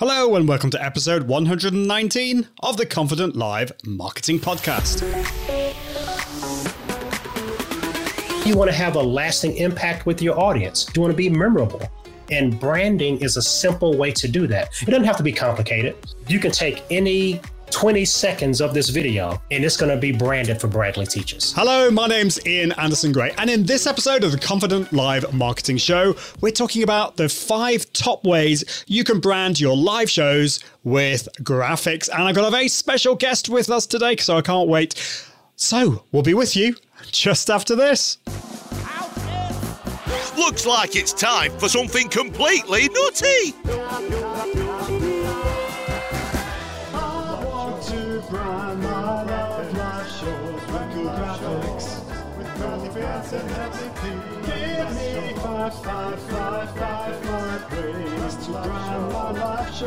Hello, and welcome to episode 119 of the Confident Live Marketing Podcast. You want to have a lasting impact with your audience, you want to be memorable. And branding is a simple way to do that. It doesn't have to be complicated. You can take any 20 seconds of this video, and it's going to be branded for Bradley Teaches. Hello, my name's Ian Anderson Gray, and in this episode of the Confident Live Marketing Show, we're talking about the five top ways you can brand your live shows with graphics. And I've got a very special guest with us today, so I can't wait. So, we'll be with you just after this. Looks like it's time for something completely nutty. I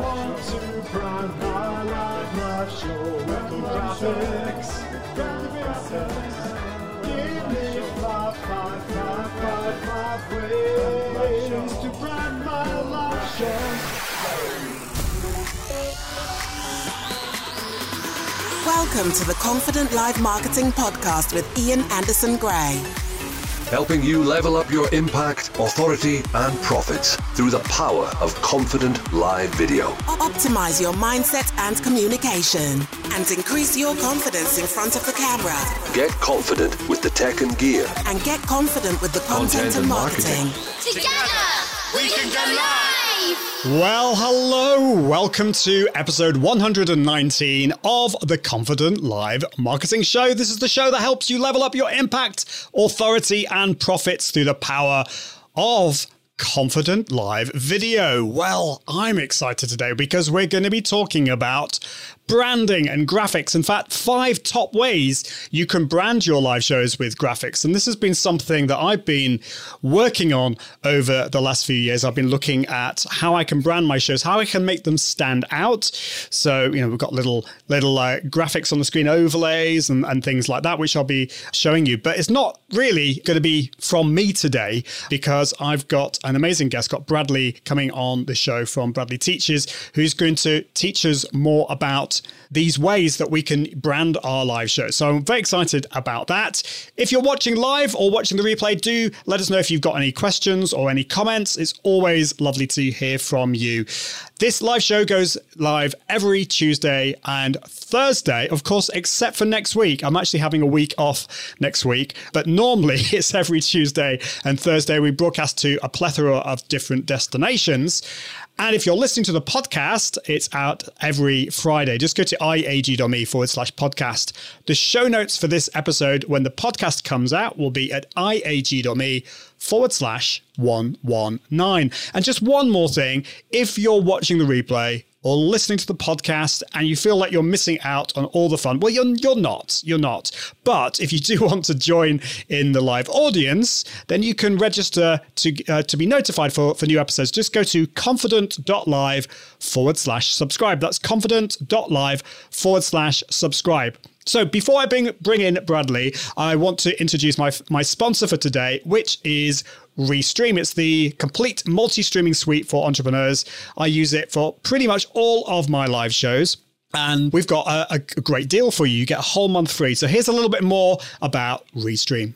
want to my live show with graphics. Give me five, five, five, five, five ways to my live shows. Welcome to the Confident Live Marketing Podcast with Ian Anderson Gray helping you level up your impact, authority, and profits through the power of confident live video. Optimize your mindset and communication and increase your confidence in front of the camera. Get confident with the tech and gear. And get confident with the content, content and marketing. marketing. Together, we can go live! Well, hello. Welcome to episode 119 of the Confident Live Marketing Show. This is the show that helps you level up your impact, authority, and profits through the power of confident live video. Well, I'm excited today because we're going to be talking about branding and graphics. In fact, five top ways you can brand your live shows with graphics. And this has been something that I've been working on over the last few years. I've been looking at how I can brand my shows, how I can make them stand out. So, you know, we've got little little uh, graphics on the screen overlays and, and things like that, which I'll be showing you. But it's not really going to be from me today because I've got an amazing guest, got Bradley coming on the show from Bradley Teaches, who's going to teach us more about these ways that we can brand our live show. So I'm very excited about that. If you're watching live or watching the replay, do let us know if you've got any questions or any comments. It's always lovely to hear from you. This live show goes live every Tuesday and Thursday, of course, except for next week. I'm actually having a week off next week, but normally it's every Tuesday and Thursday. We broadcast to a plethora of different destinations. And if you're listening to the podcast, it's out every Friday. Just go to iag.me forward slash podcast. The show notes for this episode, when the podcast comes out, will be at iag.me forward slash 119. And just one more thing if you're watching the replay, or listening to the podcast and you feel like you're missing out on all the fun, well, you're, you're not. You're not. But if you do want to join in the live audience, then you can register to, uh, to be notified for, for new episodes. Just go to confident.live forward slash subscribe. That's confident.live forward slash subscribe. So before I bring bring in Bradley, I want to introduce my my sponsor for today, which is Restream. It's the complete multi-streaming suite for entrepreneurs. I use it for pretty much all of my live shows. And we've got a, a great deal for you. You get a whole month free. So here's a little bit more about Restream.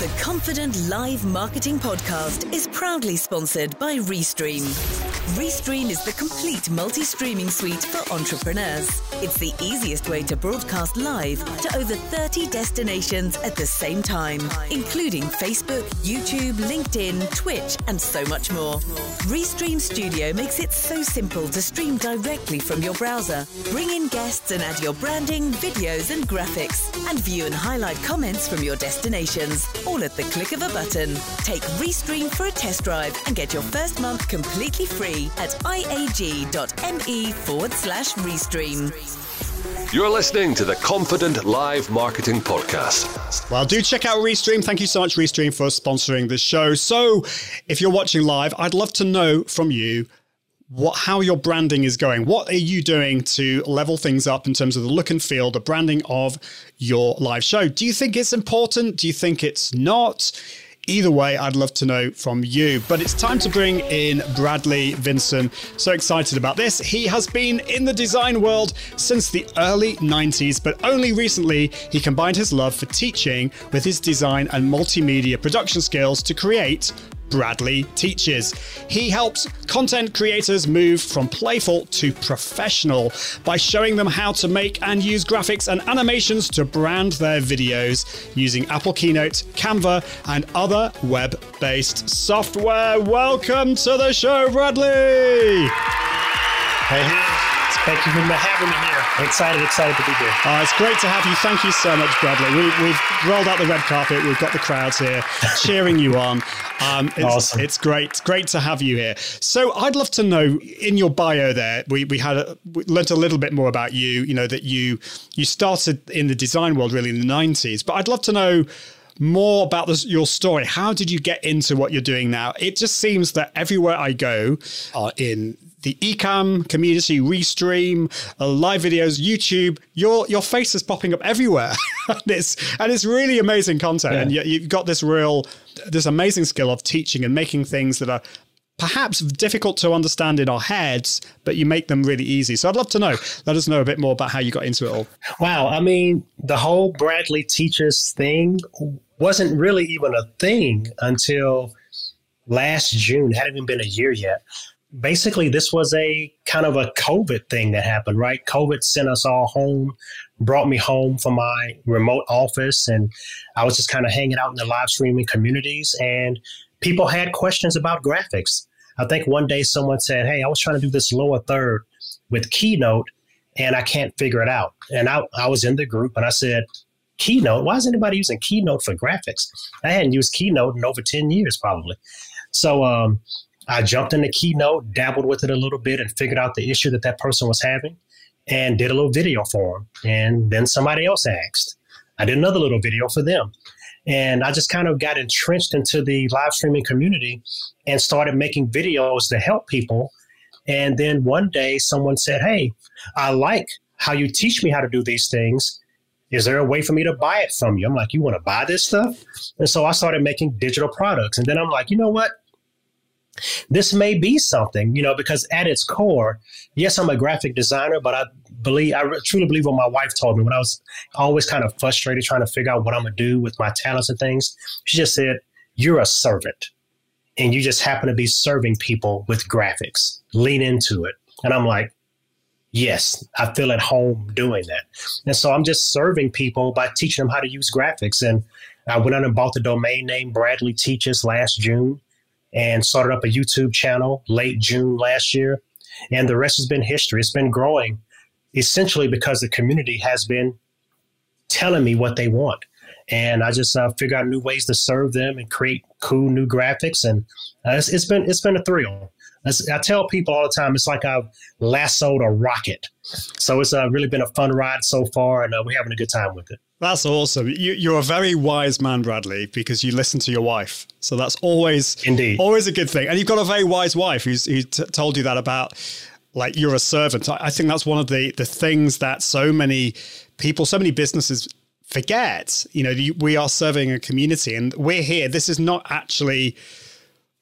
The Confident Live Marketing Podcast is proudly sponsored by Restream. Restream is the complete multi streaming suite for entrepreneurs. It's the easiest way to broadcast live to over 30 destinations at the same time, including Facebook, YouTube, LinkedIn, Twitch, and so much more. Restream Studio makes it so simple to stream directly from your browser. Bring in guests and add your branding, videos, and graphics, and view and highlight comments from your destinations all at the click of a button. Take Restream for a test drive and get your first month completely free at iag.me forward slash Restream. You're listening to the Confident Live Marketing Podcast. Well, do check out Restream. Thank you so much, Restream, for sponsoring this show. So, if you're watching live, I'd love to know from you what how your branding is going. What are you doing to level things up in terms of the look and feel, the branding of your live show? Do you think it's important? Do you think it's not? Either way, I'd love to know from you. But it's time to bring in Bradley Vinson. So excited about this. He has been in the design world since the early 90s, but only recently he combined his love for teaching with his design and multimedia production skills to create Bradley Teaches. He helps content creators move from playful to professional by showing them how to make and use graphics and animations to brand their videos using Apple Keynote, Canva, and other web based software. Welcome to the show, Bradley! Hey, thank you for having me here. Excited, excited to be here. Oh, it's great to have you. Thank you so much, Bradley. We, we've rolled out the red carpet. We've got the crowds here cheering you on. Um, it's, Awesome. it's great, great to have you here. So I'd love to know in your bio there, we, we had a, we learnt a little bit more about you. You know that you you started in the design world really in the nineties, but I'd love to know more about this, your story. How did you get into what you're doing now? It just seems that everywhere I go, uh, in the Ecamm community, Restream, uh, live videos, YouTube, your your face is popping up everywhere, and it's and it's really amazing content. And you, you've got this real, this amazing skill of teaching and making things that are perhaps difficult to understand in our heads, but you make them really easy. So I'd love to know. Let us know a bit more about how you got into it all. Wow. I mean, the whole Bradley Teaches thing wasn't really even a thing until last June. It hadn't even been a year yet. Basically, this was a kind of a COVID thing that happened, right? COVID sent us all home, brought me home from my remote office, and I was just kind of hanging out in the live streaming communities, and people had questions about graphics. I think one day someone said, Hey, I was trying to do this lower third with Keynote and I can't figure it out. And I, I was in the group and I said, Keynote? Why is anybody using Keynote for graphics? I hadn't used Keynote in over 10 years, probably. So um, I jumped into Keynote, dabbled with it a little bit, and figured out the issue that that person was having and did a little video for them. And then somebody else asked. I did another little video for them. And I just kind of got entrenched into the live streaming community and started making videos to help people. And then one day someone said, Hey, I like how you teach me how to do these things. Is there a way for me to buy it from you? I'm like, You want to buy this stuff? And so I started making digital products. And then I'm like, You know what? This may be something, you know, because at its core, yes, I'm a graphic designer, but I believe, I truly believe what my wife told me when I was always kind of frustrated trying to figure out what I'm going to do with my talents and things. She just said, You're a servant and you just happen to be serving people with graphics. Lean into it. And I'm like, yes, I feel at home doing that. And so I'm just serving people by teaching them how to use graphics. And I went out and bought the domain name Bradley Teaches last June and started up a YouTube channel late June last year. And the rest has been history. It's been growing essentially because the community has been telling me what they want and I just uh, figure out new ways to serve them and create cool new graphics. And uh, it's, it's been it's been a thrill. As I tell people all the time, it's like I've lassoed a rocket. So it's uh, really been a fun ride so far, and uh, we're having a good time with it. That's awesome. You, you're a very wise man, Bradley, because you listen to your wife. So that's always Indeed. always a good thing. And you've got a very wise wife who's who t- told you that about like you're a servant. I, I think that's one of the the things that so many people, so many businesses forget. You know, you, we are serving a community, and we're here. This is not actually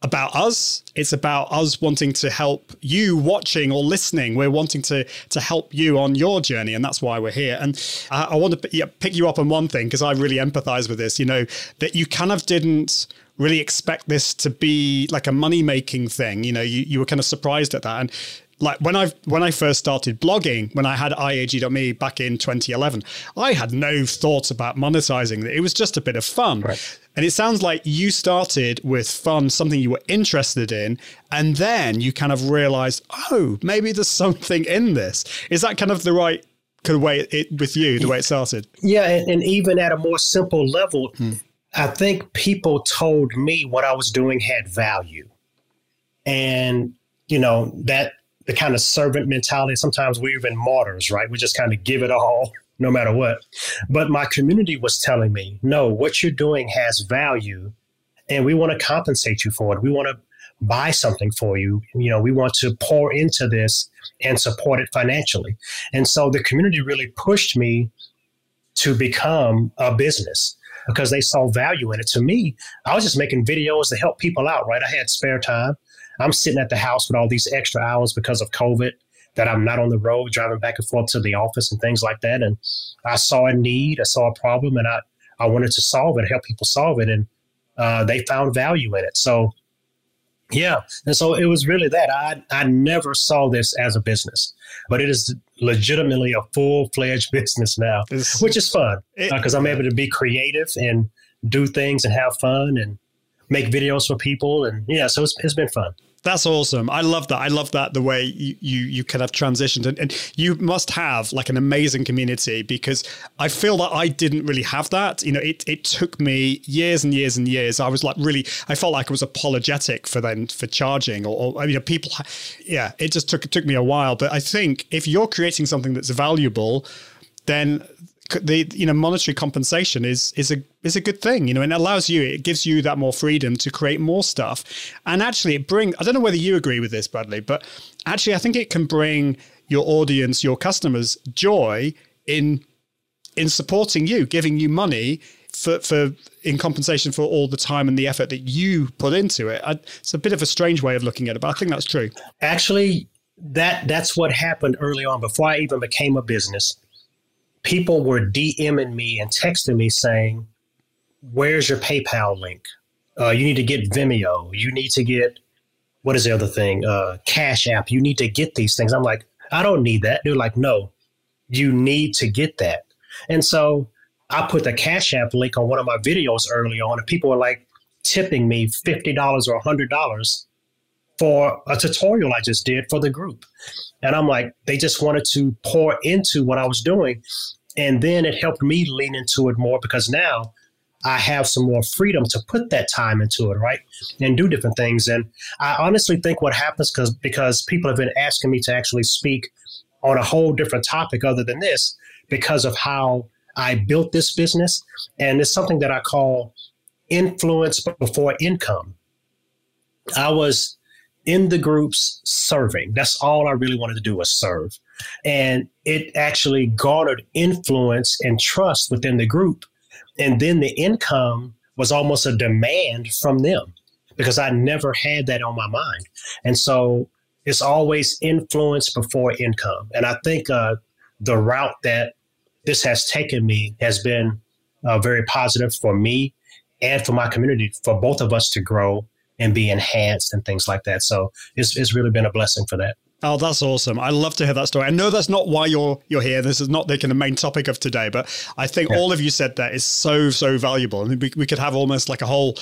about us. It's about us wanting to help you watching or listening. We're wanting to to help you on your journey, and that's why we're here. And I, I want to p- yeah, pick you up on one thing because I really empathize with this. You know that you kind of didn't really expect this to be like a money making thing. You know, you you were kind of surprised at that, and like when I when I first started blogging, when I had iag.me back in 2011, I had no thoughts about monetizing it. Was just a bit of fun. Right. And it sounds like you started with fun, something you were interested in, and then you kind of realized, oh, maybe there's something in this. Is that kind of the right kind of way it with you, the way it started? Yeah, and, and even at a more simple level, hmm. I think people told me what I was doing had value. And, you know, that the kind of servant mentality, sometimes we're even martyrs, right? We just kind of give it all no matter what. But my community was telling me, no, what you're doing has value and we want to compensate you for it. We want to buy something for you. You know, we want to pour into this and support it financially. And so the community really pushed me to become a business. because they saw value in it. To me, I was just making videos to help people out, right? I had spare time. I'm sitting at the house with all these extra hours because of COVID that I'm not on the road driving back and forth to the office and things like that. And I saw a need, I saw a problem, and I, I wanted to solve it, help people solve it. And uh, they found value in it. So yeah. And so it was really that. I, I never saw this as a business, but it is legitimately a full fledged business now, It's- which is fun because I'm able to be creative and do things and have fun and make videos for people. And yeah, so it's, it's been fun. That's awesome. I love that. I love that the way you you, you kind of transitioned, and, and you must have like an amazing community because I feel that I didn't really have that. You know, it it took me years and years and years. I was like really, I felt like I was apologetic for then for charging, or, or you know, people. Yeah, it just took it took me a while, but I think if you're creating something that's valuable, then the you know monetary compensation is is a is a good thing you know and it allows you it gives you that more freedom to create more stuff. And actually it bring I don't know whether you agree with this Bradley but actually I think it can bring your audience your customers joy in in supporting you giving you money for for in compensation for all the time and the effort that you put into it. I, it's a bit of a strange way of looking at it but I think that's true. Actually, that that's what happened early on before I even became a business. People were DMing me and texting me saying, "Where's your PayPal link? Uh, you need to get Vimeo. You need to get what is the other thing? Uh, Cash App. You need to get these things." I'm like, "I don't need that." They're like, "No, you need to get that." And so I put the Cash App link on one of my videos early on, and people were like tipping me fifty dollars or hundred dollars for a tutorial I just did for the group. And I'm like, they just wanted to pour into what I was doing. And then it helped me lean into it more because now I have some more freedom to put that time into it, right? And do different things. And I honestly think what happens because because people have been asking me to actually speak on a whole different topic other than this because of how I built this business. And it's something that I call influence before income. I was in the groups serving. That's all I really wanted to do was serve. And it actually garnered influence and trust within the group. And then the income was almost a demand from them because I never had that on my mind. And so it's always influence before income. And I think uh, the route that this has taken me has been uh, very positive for me and for my community, for both of us to grow and be enhanced and things like that. So it's, it's really been a blessing for that. Oh, that's awesome! I love to hear that story. I know that's not why you're you're here. This is not the kind of main topic of today, but I think Yeah. all of you said that is so so valuable, I and we, we could have almost like a whole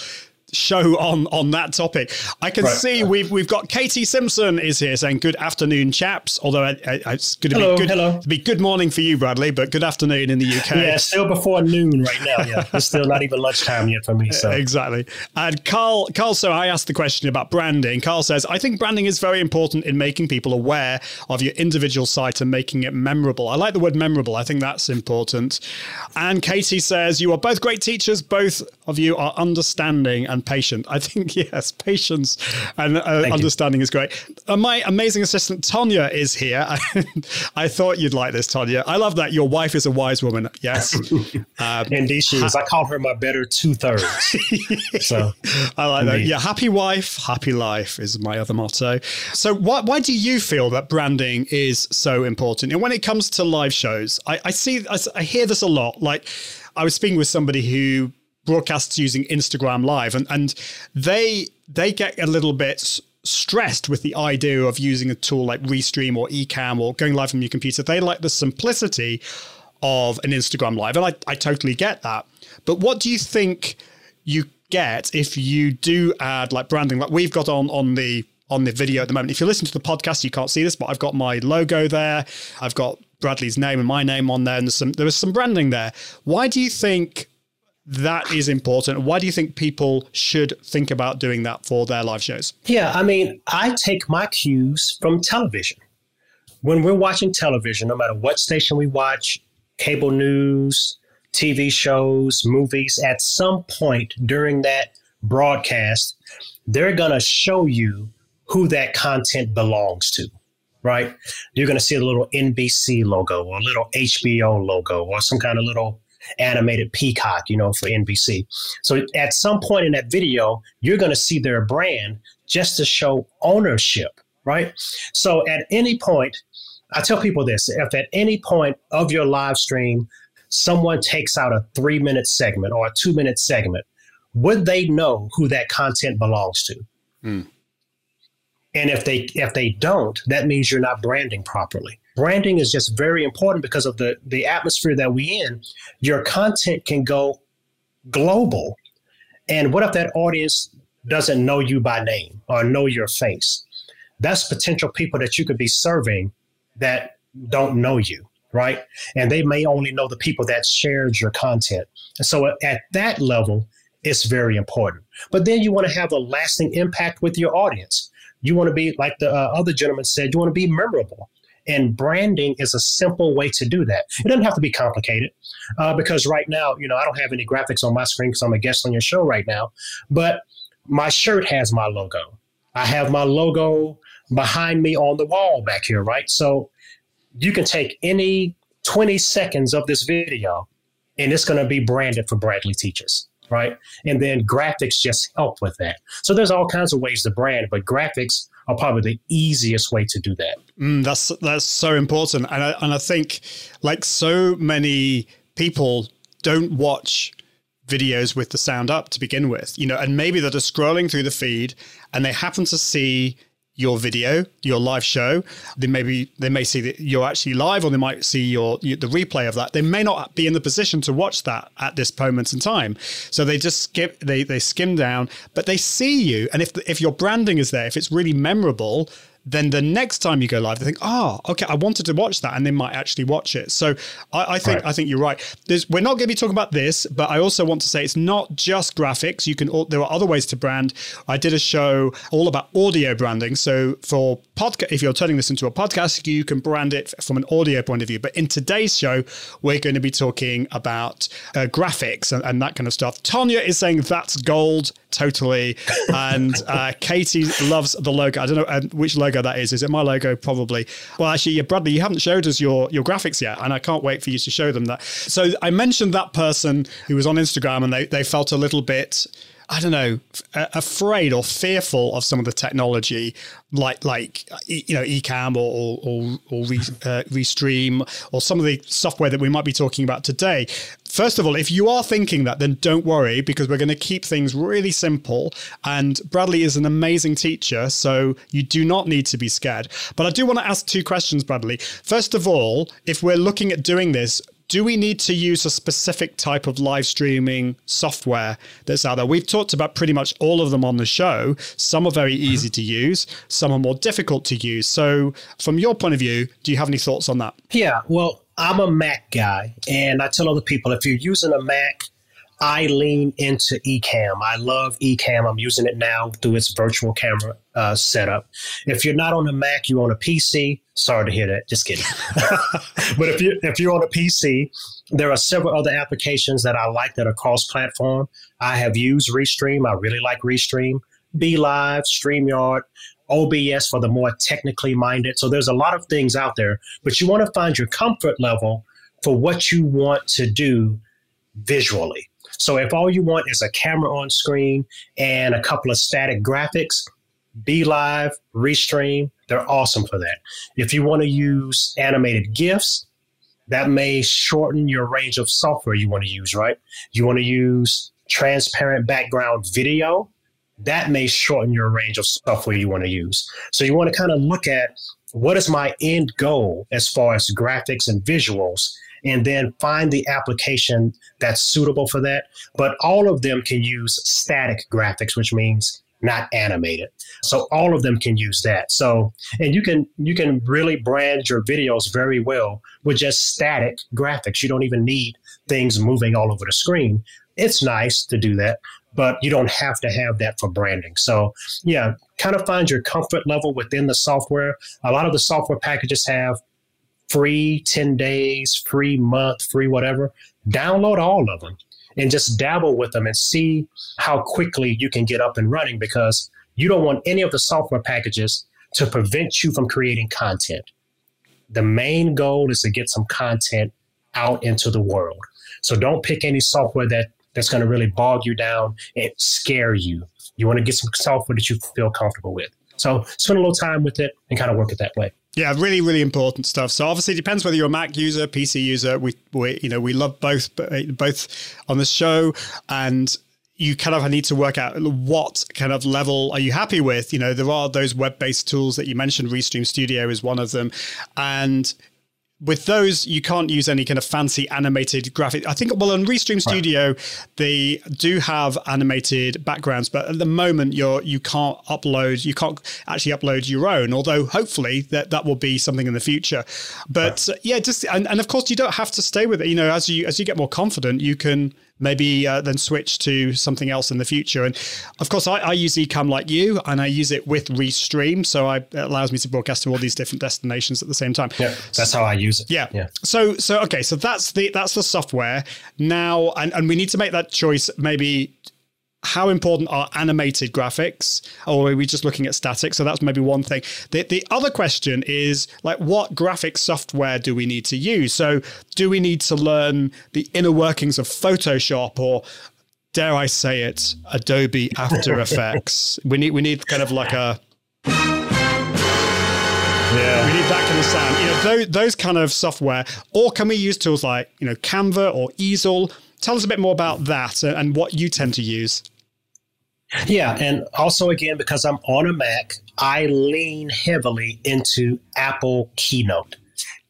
show on on that topic. I can Right. see we've we've got Katie Simpson is here saying good afternoon, chaps. Although I, I, it's going to be good, hello. be good morning for you, Bradley, but good afternoon in the UK. Yeah, still before noon right now. Yeah, it's still not even lunchtime yet for me. So Exactly. And Carl, Carl, so I asked the question about branding. Carl says, I think branding is very important in making people aware of your individual site and making it memorable. I like the word memorable. I think that's important. And Katie says, You are both great teachers. Both of you are understanding and patient. I think, yes, patience and uh, you. understanding is great. Uh, my amazing assistant, Tonya, is here. I thought you'd like this, Tonya. I love that. Your wife is a wise woman. Yes. Um, indeed, she is. I call her my better two thirds. so I like that. Yeah, happy wife, happy life is my other motto. So, why, why do you feel that branding is so important? And when it comes to live shows, I, I see, I hear this a lot. Like, I was speaking with somebody who broadcasts using Instagram Live, and and they they get a little bit stressed with the idea of using a tool like Restream or Ecamm or going live from your computer. They like the simplicity of an Instagram Live, and I, I totally get that. But what do you think you get if you do add like branding, like we've got on on the on the video at the moment? If you listen to the podcast, you can't see this, but I've got my logo there. I've got Bradley's name and my name on there, and there's some there was some branding there. Why do you think that is important? Why do you think people should think about doing that for their live shows? Yeah, I mean, I take my cues from television. When we're watching television, no matter what station we watch, cable news, TV shows, movies, at some point during that broadcast, they're going to show you who that content belongs to, right? You're going to see a little NBC logo or a little HBO logo or some kind of little animated peacock, you know, for NBC. So at some point in that video, you're going to see their brand just to show ownership, right? So at any point, I tell people this if at any point of your live stream, someone takes out a three minute segment or a two minute segment, would they know who that content belongs to? Hmm. And if they if they don't, that means you're not branding properly. Branding is just very important because of the the atmosphere that we in. Your content can go global. And what if that audience doesn't know you by name or know your face? That's potential people that you could be serving that don't know you, right? And they may only know the people that shared your content. And so at that level, it's very important. But then you want to have a lasting impact with your audience. You want to be, like the uh, other gentleman said, you want to be memorable. And branding is a simple way to do that. It doesn't have to be complicated uh, because right now, you know, I don't have any graphics on my screen because I'm a guest on your show right now. But my shirt has my logo. I have my logo behind me on the wall back here, right? So you can take any 20 seconds of this video and it's going to be branded for Bradley Teaches, right? And then graphics just help with that. So there's all kinds of ways to brand, but graphics are probably the easiest way to do that. Mm, that's that's so important, and I, and I think like so many people don't watch videos with the sound up to begin with, you know, and maybe they're just scrolling through the feed and they happen to see your video, your live show. They maybe they may see that you're actually live, or they might see your, the replay of that. They may not be in the position to watch that at this moment in time, so they just skip they they skim down, but they see you. And if if your branding is there, if it's really memorable, then the next time you go live, they think, "Oh, okay, I wanted to watch that," and they might actually watch it. So I, I think right. I think you're right. There's, we're not going to be talking about this, but I also want to say it's not just graphics. You can there are other ways to brand. I did a show all about audio branding. So for podcast, if you're turning this into a podcast, you can brand it from an audio point of view. But in today's show, we're going to be talking about uh, graphics and, and that kind of stuff. Tonya is saying that's gold, totally, and uh, Katie loves the logo. I don't know uh, which logo logo that is. Is it my logo? Probably. Well, actually, yeah, Bradley, you haven't showed us your your graphics yet, and I can't wait for you to show them that. So I mentioned that person who was on Instagram, and they they felt a little bit I don't know, afraid or fearful of some of the technology, like like you know Ecamm or or or, re, uh, Restream or some of the software that we might be talking about today. First of all, if you are thinking that, then don't worry because we're going to keep things really simple. And Bradley is an amazing teacher, so you do not need to be scared. But I do want to ask two questions, Bradley. First of all, if we're looking at doing this, do we need to use a specific type of live streaming software that's out there? We've talked about pretty much all of them on the show. Some are very mm-hmm. easy to use, some are more difficult to use. So, from your point of view, do you have any thoughts on that? Yeah, well, I'm a Mac guy, and I tell other people if you're using a Mac, I lean into Ecamm. I love Ecamm. I'm using it now through its virtual camera uh, setup. If you're not on a Mac, you're on a PC. Sorry to hear that. Just kidding. but if you if you're on a PC, there are several other applications that I like that are cross-platform. I have used Restream. I really like Restream. BeLive, StreamYard, OBS for the more technically minded. So there's a lot of things out there, but you want to find your comfort level for what you want to do visually. So if all you want is a camera on screen and a couple of static graphics, BeLive, Restream, they're awesome for that. If you want to use animated GIFs, that may shorten your range of software you want to use, right? You want to use transparent background video, that may shorten your range of software you want to use. So you want to kind of look at what is my end goal as far as graphics and visuals and then find the application that's suitable for that. But all of them can use static graphics, which means not animated. So all of them can use that. So and you can you can really brand your videos very well with just static graphics. You don't even need things moving all over the screen. It's nice to do that, but you don't have to have that for branding. So yeah, kind of find your comfort level within the software. A lot of the software packages have free 10 days, free month, free whatever. Download all of them and just dabble with them and see how quickly you can get up and running because you don't want any of the software packages to prevent you from creating content. The main goal is to get some content out into the world. So don't pick any software that that's going to really bog you down and scare you. You want to get some software that you feel comfortable with. So spend a little time with it and kind of work it that way. Yeah, really, really important stuff. So obviously, it depends whether you're a Mac user, PC user. We, we you know, we love both, uh, both on the show, and you kind of need to work out what kind of level are you happy with. You know, there are those web-based tools that you mentioned. Restream Studio is one of them, and with those, you can't use any kind of fancy animated graphic. I think, well, on Restream Studio, right. they do have animated backgrounds, but at the moment, you're you can't upload, you can't actually upload your own. Although hopefully that that will be something in the future. But right. yeah, just and, and of course, you don't have to stay with it. You know, as you as you get more confident, you can maybe uh, then switch to something else in the future. And of course, I, I use Ecamm like you, and I use it with Restream, so I, it allows me to broadcast to all these different destinations at the same time. Yeah, that's how I use it. Yeah, yeah. So, so okay, so that's the that's the software now, and and we need to make that choice maybe how important are animated graphics or are we just looking at static so that's maybe one thing the, the other question is like what graphic software do we need to use so do we need to learn the inner workings of photoshop or dare i say it adobe after effects we need we need kind of like a yeah. We need that kind of sound. You know, those, those kind of software. Or can we use tools like, you know, Canva or Easil? Tell us a bit more about that and what you tend to use. Yeah, and also again because I'm on a Mac, I lean heavily into Apple Keynote.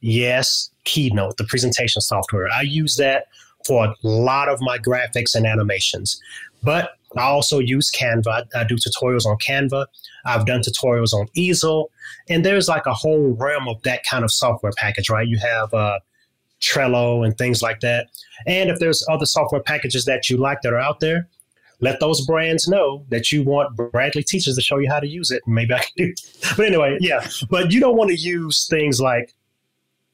Yes, Keynote, the presentation software. I use that for a lot of my graphics and animations. But I also use Canva. I, do tutorials on Canva. I've done tutorials on Easil. And there's like a whole realm of that kind of software package, right? You have uh, Trello and things like that. And if there's other software packages that you like that are out there, let those brands know that you want Bradley Teaches to show you how to use it. Maybe I can do. But anyway, yeah. But you don't want to use things like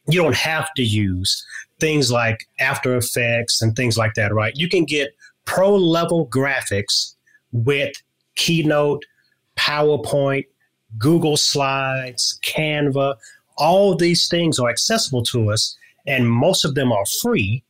you don't have to use things like After Effects and things like that, right? You can get pro level graphics with Keynote, PowerPoint, Google Slides, Canva. All these things are accessible to us, and most of them are free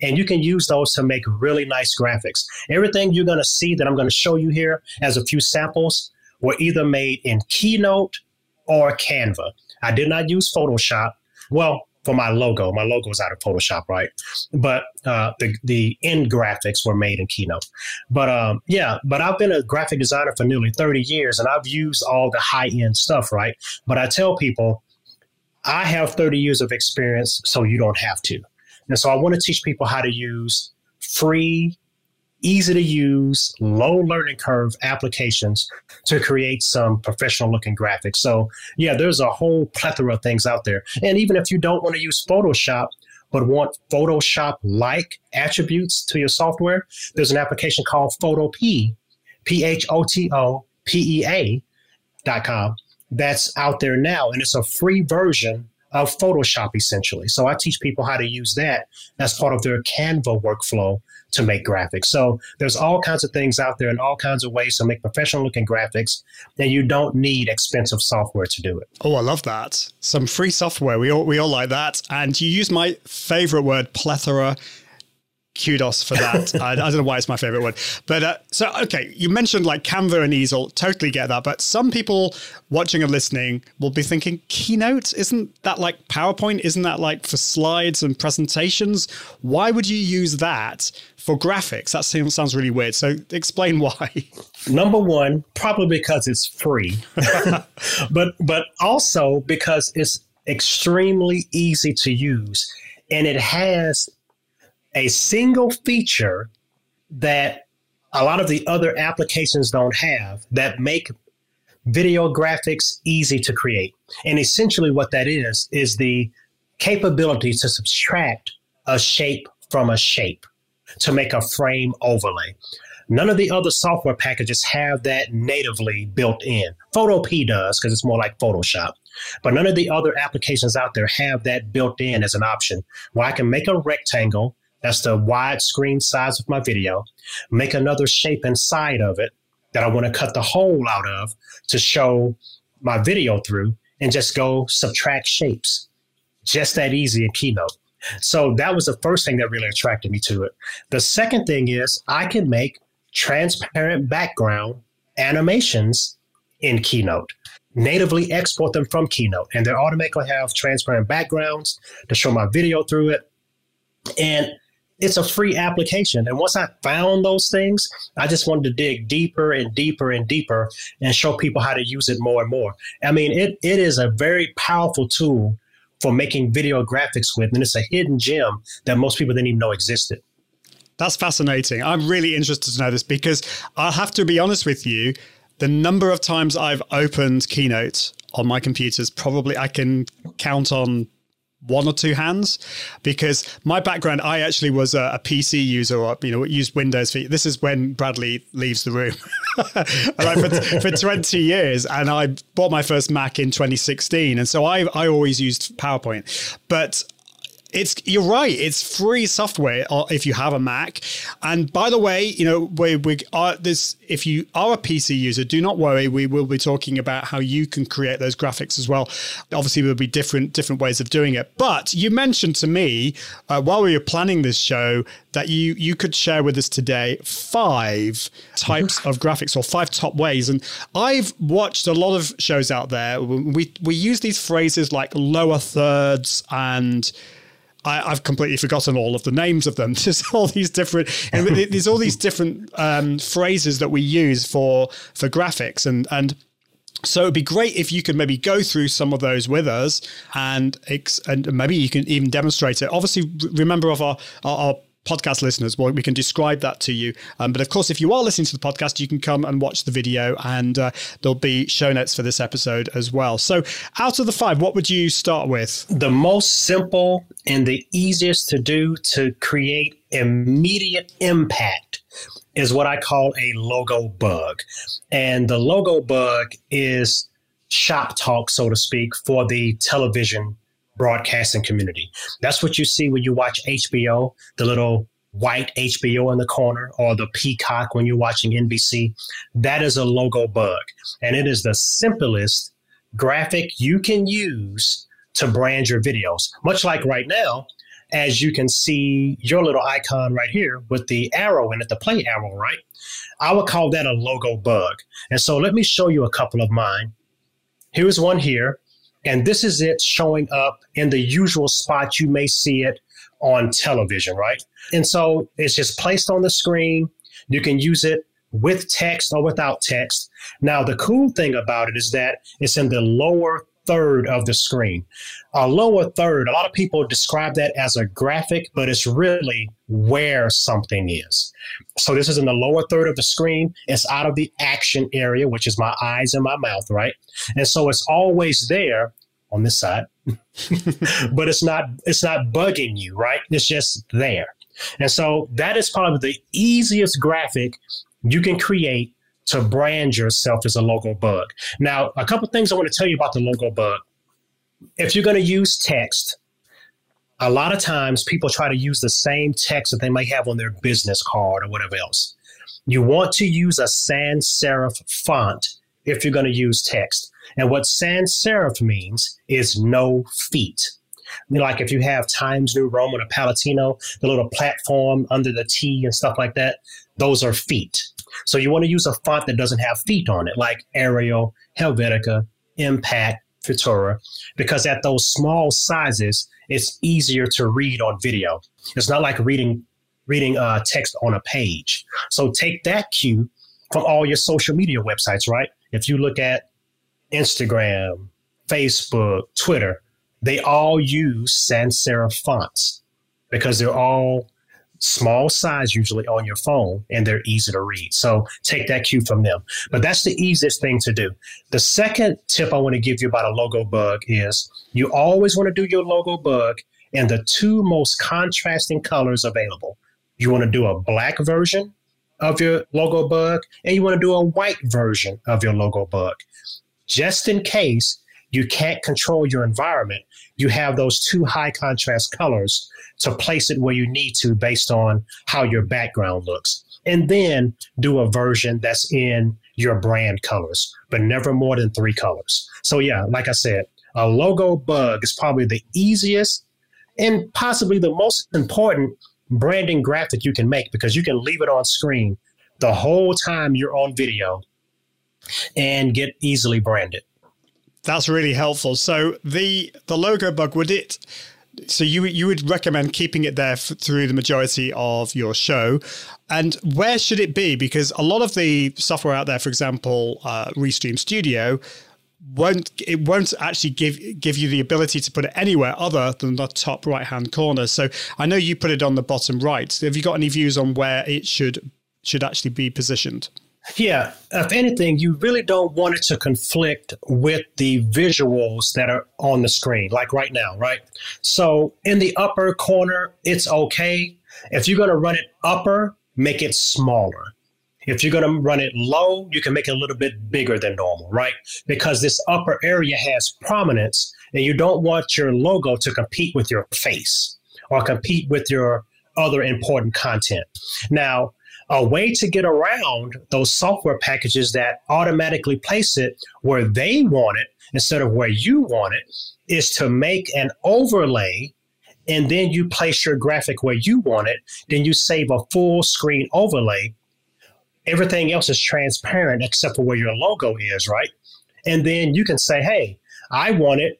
and you can use those to make really nice graphics. Everything you're going to see that I'm going to show you here as a few samples were either made in Keynote or Canva. I did not use Photoshop. Well, for my logo, my logo is out of Photoshop, right? But uh, the the end graphics were made in Keynote. But um, yeah, but I've been a graphic designer for nearly 30 years, and I've used all the high end stuff, right? But I tell people, I have 30 years of experience, so you don't have to. And so I want to teach people how to use free, easy to use, low learning curve applications to create some professional looking graphics. So, yeah, there's a whole plethora of things out there. And even if you don't want to use Photoshop, but want Photoshop like attributes to your software, there's an application called Photopea, P H O T O P E A dot com that's out there now. And it's a free version of Photoshop essentially. So I teach people how to use that as part of their Canva workflow to make graphics. So there's all kinds of things out there and all kinds of ways to make professional looking graphics and you don't need expensive software to do it. Oh, I love that. Some free software. We all we all like that. And you use my favorite word plethora kudos for that. I, I, don't know why it's my favorite one. but uh, so okay, you mentioned like Canva and Easil, totally get that. But some people watching and listening will be thinking, Keynote isn't that like PowerPoint? Isn't that like for slides and presentations? Why would you use that for graphics? That seems, sounds really weird. So explain why. Number one, probably because it's free, but but also because it's extremely easy to use and it has a single feature that a lot of the other applications don't have that make video graphics easy to create. And essentially, what that is, is the capability to subtract a shape from a shape to make a frame overlay. None of the other software packages have that natively built in. Photopea does because it's more like Photoshop. But none of the other applications out there have that built in as an option where I can make a rectangle that's the widescreen size of my video. Make another shape inside of it that I want to cut the hole out of to show my video through and just go subtract shapes. Just that easy in Keynote. So that was the first thing that really attracted me to it. The second thing is I can make transparent background animations in Keynote. Natively export them from Keynote, and they automatically have transparent backgrounds to show my video through it. And it's a free application. And once I found those things, I just wanted to dig deeper and deeper and deeper and show people how to use it more and more. I mean, it, it is a very powerful tool for making video graphics with, and it's a hidden gem that most people didn't even know existed. That's fascinating. I'm really interested to know this because I'll have to be honest with you. The number of times I've opened Keynote on my computers, probably I can count on one or two hands because my background i actually was a, a pc user or you know used windows for this is when bradley leaves the room. Like for, for 20 years and i bought my first mac in 2016 and so i i always used powerpoint. But it's you're right. It's free software uh, if you have a Mac. And by the way, you know we we are this. If you are a PC user, do not worry. We will be talking about how you can create those graphics as well. Obviously, there'll be different different ways of doing it. But you mentioned to me uh, while we were planning this show that you you could share with us today five types of graphics or five top ways. And I've watched a lot of shows out there. We we use these phrases like lower thirds and I, have completely forgotten all of the names of them. There's all these different, and there's all these different um, phrases that we use for for graphics, and and so it'd be great if you could maybe go through some of those with us, and and maybe you can even demonstrate it. Obviously, remember of our our, our podcast listeners, well, we can describe that to you. Um, but of course, if you are listening to the podcast, you can come and watch the video, and uh, there'll be show notes for this episode as well. So, out of the five, what would you start with? The most simple and the easiest to do to create immediate impact is what I call a logo bug. And the logo bug is shop talk, so to speak, for the television broadcasting community. That's what you see when you watch HBO, the little white HBO in the corner or the peacock when you're watching NBC. That is a logo bug. And it is the simplest graphic you can use to brand your videos. Much like right now, as you can see your little icon right here with the arrow in it, the play arrow, right? I would call that a logo bug. And so let me show you a couple of mine. Here's one here. And this is it showing up in the usual spot you may see it on television, right? And so it's just placed on the screen. You can use it with text or without text. Now, the cool thing about it is that it's in the lower third of the screen. A lower third, a lot of people describe that as a graphic, but it's really where something is. So this is in the lower third of the screen. It's out of the action area, which is my eyes and my mouth, right? And so it's always there on this side, but it's not it's not bugging you, right? It's just there. And so that is probably the easiest graphic you can create to brand yourself as a logo bug. Now, a couple things I want to tell you about the logo bug. If you're going to use text, a lot of times people try to use the same text that they might have on their business card or whatever else. You want to use a sans serif font if you're going to use text. And what sans serif means is no feet. Like if you have Times New Roman or Palatino, the little platform under the T and stuff like that, those are feet. So you want to use a font that doesn't have feet on it, like Arial, Helvetica, Impact, Futura, because at those small sizes, it's easier to read on video. It's not like reading reading uh, text on a page. So take that cue from all your social media websites, right? If you look at Instagram, Facebook, Twitter, they all use sans serif fonts because they're all small size usually on your phone and they're easy to read. So take that cue from them. But that's the easiest thing to do. The second tip I want to give you about a logo bug is you always want to do your logo bug in the two most contrasting colors available. You want to do a black version of your logo bug and you want to do a white version of your logo bug. Just in case you can't control your environment, you have those two high contrast colors to place it where you need to based on how your background looks. And then do a version that's in your brand colors, but never more than three colors. So, yeah, like I said, a logo bug is probably the easiest and possibly the most important branding graphic you can make because you can leave it on screen the whole time you're on video and get easily branded. That's really helpful. So the the logo bug would it so you you would recommend keeping it there f- through the majority of your show. And where should it be? Because a lot of the software out there for example uh, restream studio won't it won't actually give give you the ability to put it anywhere other than the top right hand corner. So i know you put it on the bottom right. Have you got any views on where it should should actually be positioned yeah, if anything, you really don't want it to conflict with the visuals that are on the screen, like right now, right? So in the upper corner, it's okay. If you're going to run it upper, make it smaller. If you're going to run it low, you can make it a little bit bigger than normal, right? Because this upper area has prominence and you don't want your logo to compete with your face or compete with your other important content. Now, a way to get around those software packages that automatically place it where they want it instead of where you want it is to make an overlay and then you place your graphic where you want it. Then you save a full screen overlay. Everything else is transparent except for where your logo is, right? And then you can say, hey, I want it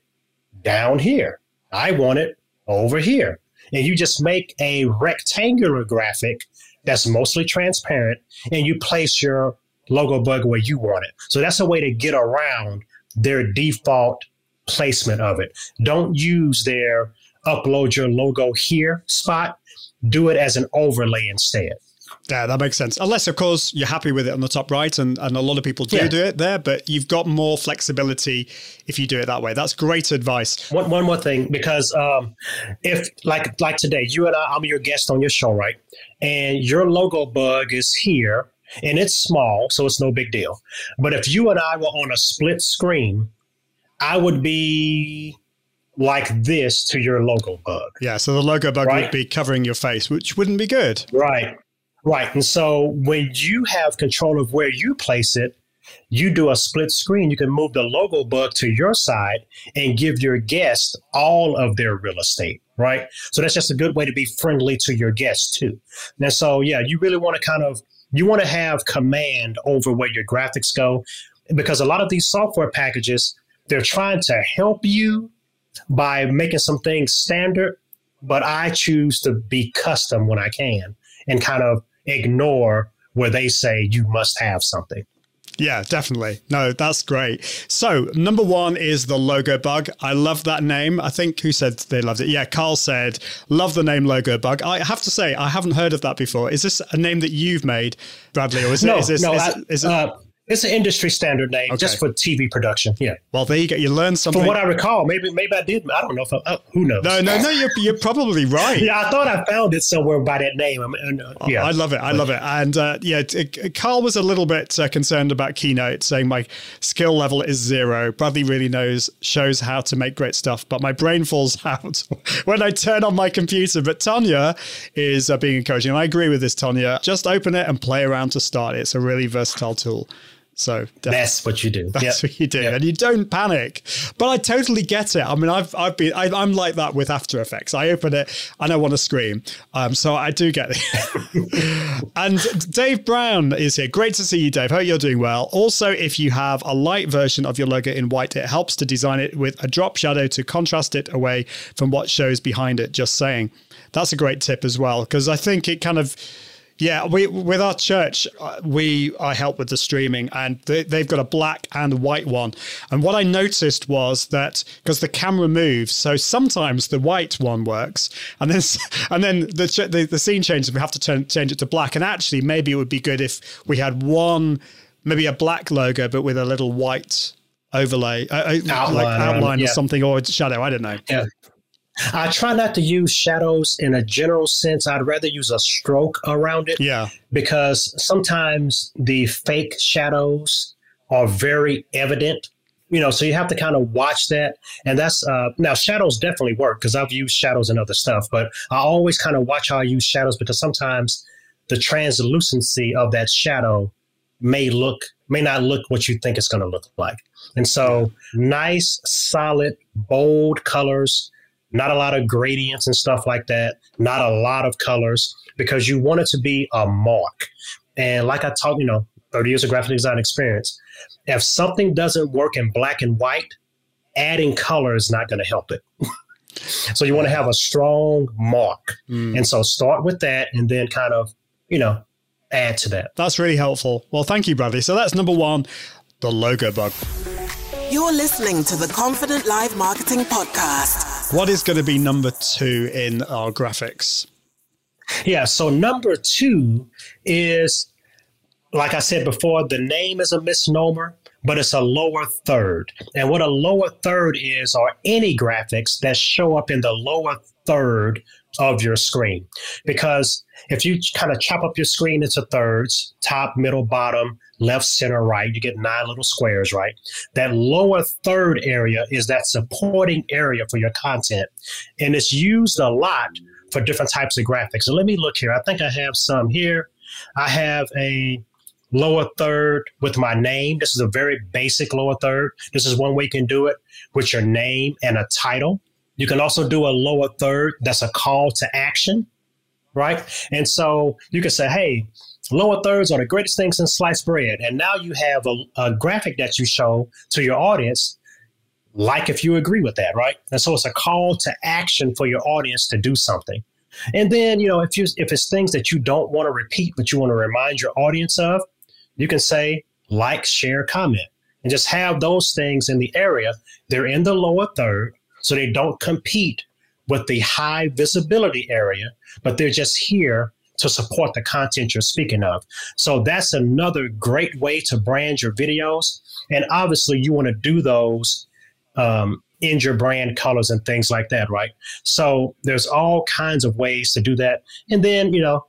down here. I want it over here. And you just make a rectangular graphic that's mostly transparent and you place your logo bug where you want it. So that's a way to get around their default placement of it. Don't use their upload your logo here spot. Do it as an overlay instead. Yeah, that makes sense. Unless, of course, you're happy with it on the top right, and, and a lot of people do Yeah. do it there, but you've got more flexibility if you do it that way. That's great advice. One, one more thing, because um, if like like today, you and I, I'm your guest on your show, right? And your logo bug is here, and it's small, so it's no big deal. But if you and I were on a split screen, I would be like this to your logo bug. Yeah, so the logo bug Right. would be covering your face, which wouldn't be good. Right. Right. And so when you have control of where you place it, you do a split screen. You can move the logo bug to your side and give your guest all of their real estate. Right. So that's just a good way to be friendly to your guests too. And so, yeah, you really want to kind of, you want to have command over where your graphics go because a lot of these software packages, they're trying to help you by making some things standard, but I choose to be custom when I can and kind of ignore where they say you must have something. Yeah, definitely. No, that's great. So, number one is the logo bug. I love that name. I think who said they loved it? Yeah, Carl said, love the name logo bug. I have to say, I haven't heard of that before. Is this a name that you've made, Bradley, or is no, it? Is this, no, is I- it, is it uh, it's an industry standard name Okay. just for TV production. Yeah. well, there you go. You learn something. From what I recall, maybe maybe I did. I don't know if I, uh, who knows. no, no, no. You're, you're probably right. Yeah, I thought I found it somewhere by that name. I'm- and, uh, yeah, I love it. I love it. And uh, yeah, Carl was a little bit uh, concerned about Keynote, saying my skill level is zero. Bradley really knows, shows how to make great stuff, but my brain falls out when I turn on my computer. But Tanya is uh, being encouraging. And I agree with this, Tanya. Just open it and play around to start. It's a really versatile tool. So. That's what you do. That's Yep. what you do, and you don't panic. But I totally get it. I mean, I've I've been I, I'm like that with After Effects. I open it and I want to scream. Um, so I do get it. and Dave Brown is here. Great to see you, Dave. Hope you're doing well. Also, if you have a light version of your logo in white, it helps to design it with a drop shadow to contrast it away from what shows behind it. Just saying, that's a great tip as well because I think it kind of. Yeah, we with our church, uh, we I help with the streaming, and they, they've got a black and white one. And what I noticed was that because the camera moves, so sometimes the white one works, and then and then the the, the scene changes. We have to turn, change it to black. And actually, maybe it would be good if we had one, maybe a black logo, but with a little white overlay, uh, uh, like Outline outline or something, or shadow. I don't know. Yeah. I try not to use shadows in a general sense. I'd rather use a stroke around it. Yeah. Because sometimes the fake shadows are very evident. You know, so you have to kind of watch that. And that's uh now shadows definitely work because I've used shadows and other stuff, but I always kind of watch how I use shadows because sometimes the translucency of that shadow may look may not look what you think it's going to look like. And so nice, solid, bold colors not a lot of gradients and stuff like that, not a lot of colors, because you want it to be a mark. And like I taught, you know, 30 years of graphic design experience, if something doesn't work in black and white, adding color is not going to help it. so you want to have a strong mark. Mm. And so start with that and then kind of, you know, add to that. That's really helpful. Well, thank you, Bradley. So that's number one, the logo bug. You're listening to the Confident Live Marketing Podcast. What is going to be number two in our graphics? Yeah, so number two is, like I said before, the name is a misnomer but it's a lower third. And what a lower third is are any graphics that show up in the lower third of your screen. Because if you kind of chop up your screen into thirds, top, middle, bottom, left, center, right, you get nine little squares, right? That lower third area is that supporting area for your content. And it's used a lot for different types of graphics. So let me look here. I think I have some here. I have a lower third with my name. This is a very basic lower third. This is one way you can do it with your name and a title. You can also do a lower third that's a call to action, right? And so you can say, hey, lower thirds are the greatest things in sliced bread. And now you have a, a graphic that you show to your audience like if you agree with that, right? And so it's a call to action for your audience to do something. And then, you know, if you if it's things that you don't want to repeat but you want to remind your audience of, you can say like, share, comment, and just have those things in the area. They're in the lower third, so they don't compete with the high visibility area, but they're just here to support the content you're speaking of. So that's another great way to brand your videos. And obviously, you want to do those um, in your brand colors and things like that, right? So there's all kinds of ways to do that. And then, you know,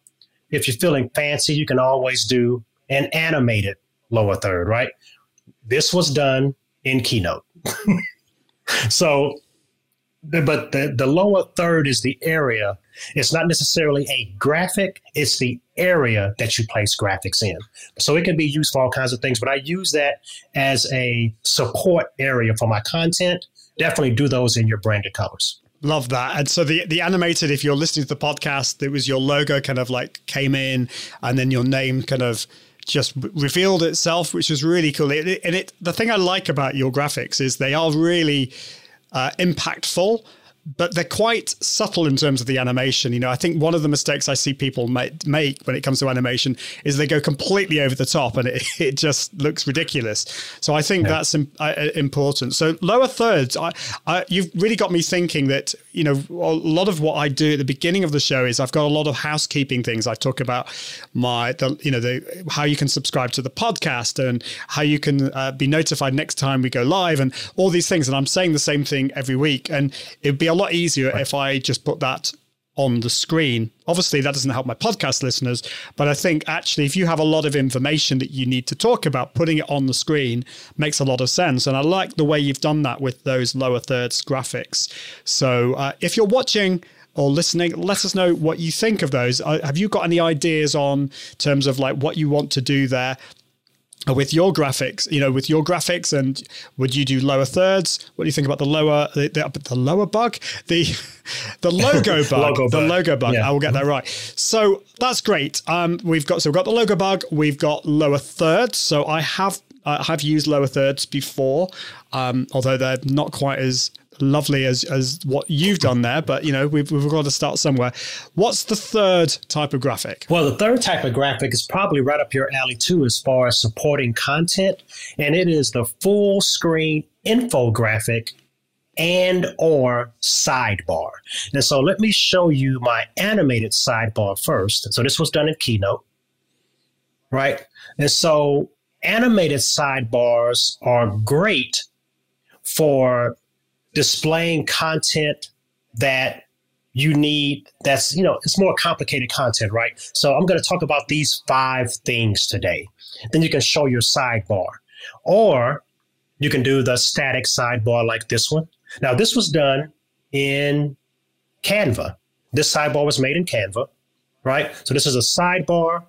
if you're feeling fancy, you can always do an animated lower third, right? This was done in Keynote. so, but the, the lower third is the area. It's not necessarily a graphic, it's the area that you place graphics in. So it can be used for all kinds of things, but I use that as a support area for my content. Definitely do those in your branded colors. Love that. And so the the animated, if you're listening to the podcast, it was your logo kind of like came in and then your name kind of just revealed itself, which was really cool. It, and it the thing I like about your graphics is they are really uh, impactful but they're quite subtle in terms of the animation. You know, I think one of the mistakes I see people make, make when it comes to animation is they go completely over the top and it, it just looks ridiculous. So I think yeah. that's Im- uh, important. So lower thirds, I, I, you've really got me thinking that you know a lot of what I do at the beginning of the show is I've got a lot of housekeeping things. I talk about my the you know the how you can subscribe to the podcast and how you can uh, be notified next time we go live and all these things. And I'm saying the same thing every week, and it'd be a lot easier if I just put that on the screen. Obviously, that doesn't help my podcast listeners, but I think actually, if you have a lot of information that you need to talk about, putting it on the screen makes a lot of sense. And I like the way you've done that with those lower thirds graphics. So uh, if you're watching, or listening, let us know what you think of those. Uh, have you got any ideas on terms of like what you want to do there? With your graphics, you know, with your graphics, and would you do lower thirds? What do you think about the lower the, the, the lower bug, the the logo bug, logo the bug. logo bug? Yeah. I will get that right. So that's great. Um, we've got so we've got the logo bug. We've got lower thirds. So I have I have used lower thirds before, um, although they're not quite as lovely as as what you've done there, but you know we've we've got to start somewhere. What's the third type of graphic? Well, the third type of graphic is probably right up your alley too, as far as supporting content, and it is the full screen infographic and or sidebar. And so let me show you my animated sidebar first. So this was done in Keynote, right? And so animated sidebars are great for displaying content that you need that's you know it's more complicated content right? So i'm going to talk about these five things today. Then you can show your sidebar. Or you can do the static sidebar like this one. Now this was done in canva. This sidebar was made in canva right? So this is a sidebar.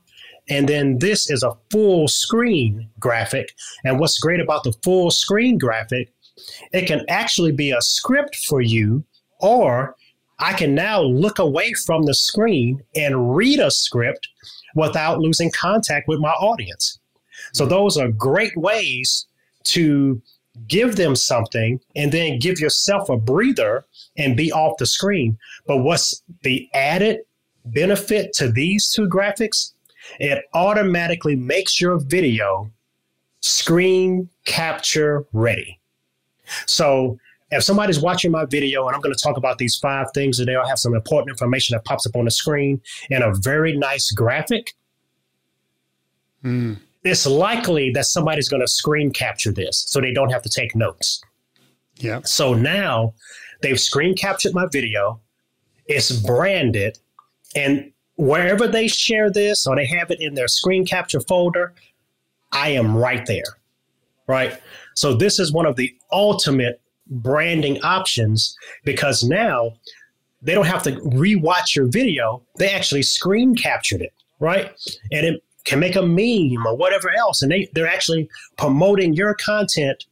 And then this is a full screen graphic. And what's great about the full screen graphic it can actually be a script for you Or I can now look away from the screen and read a script without losing contact with my audience. So those are great ways to give them something and then give yourself a breather and be off the screen. But what's the added benefit to these two graphics? It automatically makes your video screen capture ready. So if somebody's watching my video and I'm going to talk about these five things today, I'll have some important information that pops up on the screen in a very nice graphic. Mm. It's likely that somebody's going to screen capture this so they don't have to take notes. Yeah. So now they've screen captured my video, it's branded, and wherever they share this or they have it in their screen capture folder, I am right there. Right. So this is one of the ultimate branding options because now they don't have to rewatch your video. They actually screen captured it, right? And it can make a meme or whatever else. And they, they're actually promoting your content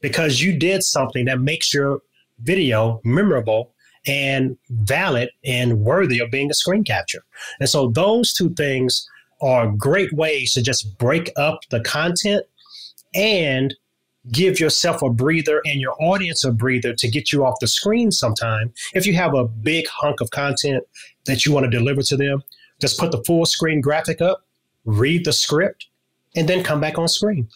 because you did something that makes your video memorable and valid and worthy of being a screen capture. And so those two things are great ways to just break up the content and give yourself a breather and your audience a breather to get you off the screen sometime. If you have a big hunk of content that you want to deliver to them, just put the full screen graphic up, read the script, and then come back on screen.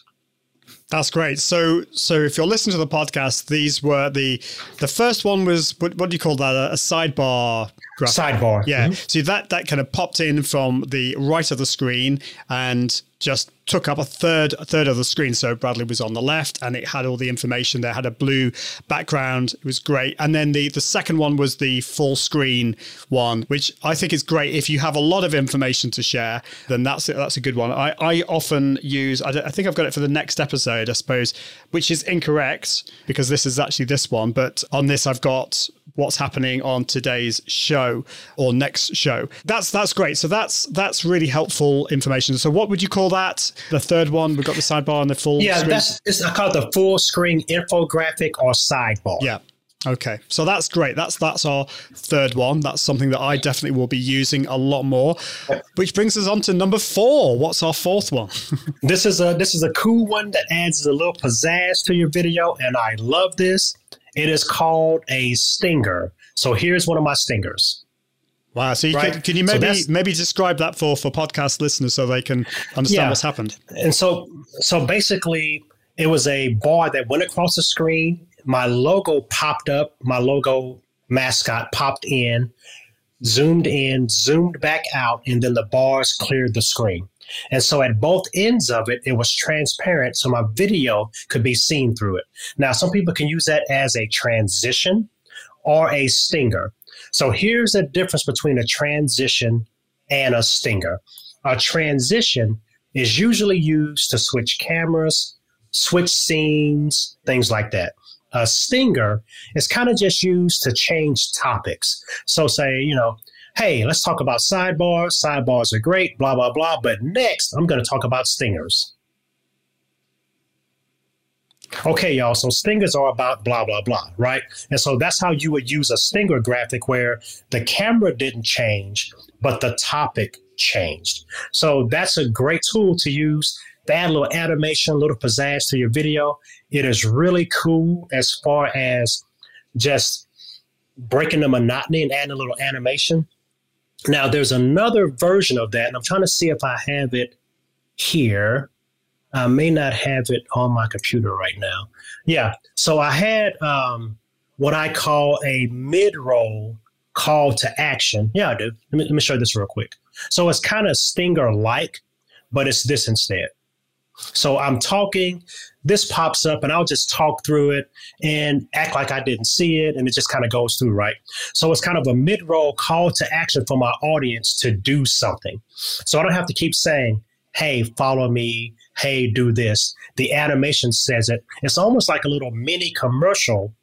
That's great. So, so if you're listening to the podcast, these were the the first one was what, what do you call that? A, a sidebar graphic. Sidebar. Yeah. Mhm. So that that kind of popped in from the right of the screen and just took up a third a third of the screen. So Bradley was on the left, and it had all the information there. Had a blue background. It was great. And then the the second one was the full screen one, which I think is great. If you have a lot of information to share, then that's that's a good one. I I often use. I, I think I've got it for the next episode, I suppose, which is incorrect because this is actually this one. But on this, I've got what's happening on today's show or next show. That's that's great. So that's that's really helpful information. So what would you call that? The third one, we've got the sidebar and the full Yeah, screen. that's it's I call it the full screen infographic or sidebar. Yeah. Okay. So that's great. That's that's our third one. That's something that I definitely will be using a lot more. Which brings us on to number four. What's our fourth one? This is a this is a cool one that adds a little pizzazz to your video, and I love this. It is called a stinger. So here's one of my stingers. Wow. So you Right. can, can you maybe that's- maybe describe that for for podcast listeners so they can understand Yeah. what's happened? And so so basically it was a bar that went across the screen. My logo popped up, my logo mascot popped in, zoomed in, zoomed back out, and then the bars cleared the screen. And so at both ends of it, it was transparent, so my video could be seen through it. Now, some people can use that as a transition or a stinger. So here's the difference between a transition and a stinger. A transition is usually used to switch cameras, switch scenes, things like that. A stinger is kind of just used to change topics. So, say, you know, hey, let's talk about sidebars. Sidebars are great, blah, blah, blah. But next, I'm going to talk about stingers. Okay, y'all. So stingers are about blah, blah, blah, right? And so that's how you would use a stinger graphic where the camera didn't change, but the topic changed. So that's a great tool to use add a little animation, a little pizzazz to your video. It is really cool as far as just breaking the monotony and adding a little animation. Now, there's another version of that, and I'm trying to see if I have it here. I may not have it on my computer right now. Yeah, so I had um, what I call a mid roll call to action. Yeah, I do. Let me, let me show you this real quick. So it's kind of stinger like, but it's this instead. So I'm talking, this pops up, and I'll just talk through it and act like I didn't see it, and it just kind of goes through, right? So it's kind of a mid roll call to action for my audience to do something. So I don't have to keep saying, hey, follow me, hey, do this. The animation says it. It's almost like a little mini commercial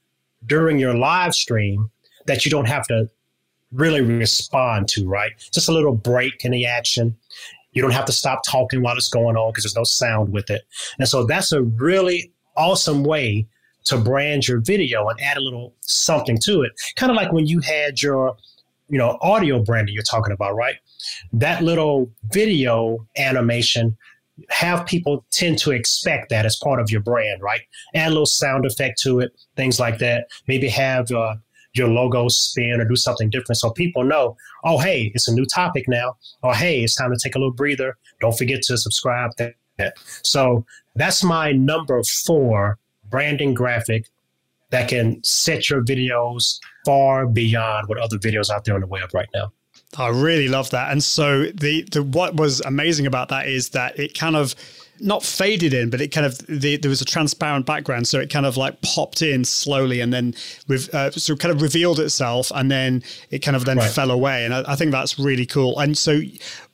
during your live stream that you don't have to really respond to, right? Just a little break in the action. You don't have to stop talking while it's going on because there's no sound with it. And so that's a really awesome way to brand your video and add a little something to it. Kind of like when you had your, you know, audio branding you're talking about, right? That little video animation have people tend to expect that as part of your brand, right? Add a little sound effect to it, things like that. Maybe have uh, your logo spin or do something different so people know, oh, hey, it's a new topic now. Or hey, it's time to take a little breather. Don't forget to subscribe. So that's my number four branding graphic that can set your videos far beyond what other videos out there on the web right now. I really love that. And so the the what was amazing about that is that it kind of not faded in, but it kind of the, there was a transparent background, so it kind of like popped in slowly, and then with uh, so kind of revealed itself, and then it kind of then right. fell away, and I, I, think that's really cool. And so,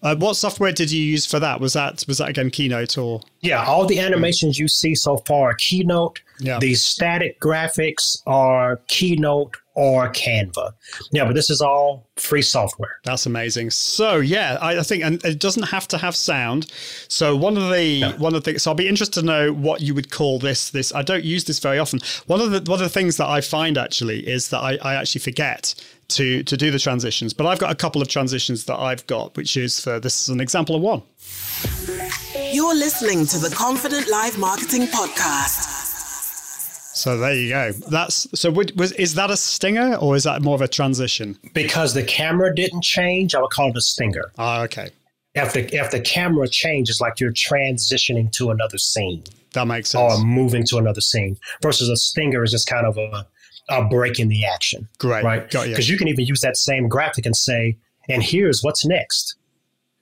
uh, what software did you use for that? Was that was that again Keynote or? Yeah, all the animations you see so far are Keynote. Yeah. The static graphics are Keynote or Canva. Yeah, but this is all free software. That's amazing. So yeah, I, I think, and it doesn't have to have sound. So one of the no. one of the things, so I'll be interested to know what you would call this. This I don't use this very often. One of the one of the things that I find actually is that I, I actually forget to to do the transitions. But I've got a couple of transitions that I've got, which is for this is an example of one. You're listening to the Confident Live Marketing Podcast. So there you go. That's so. Was is that a stinger or is that more of a transition? Because the camera didn't change, I would call it a stinger. Ah, okay. If the if the camera changes, like you're transitioning to another scene. That makes sense. Or moving to another scene. Versus a stinger is just kind of a a break in the action. Great. Right. Got you. Because you can even use that same graphic and say, and here's what's next.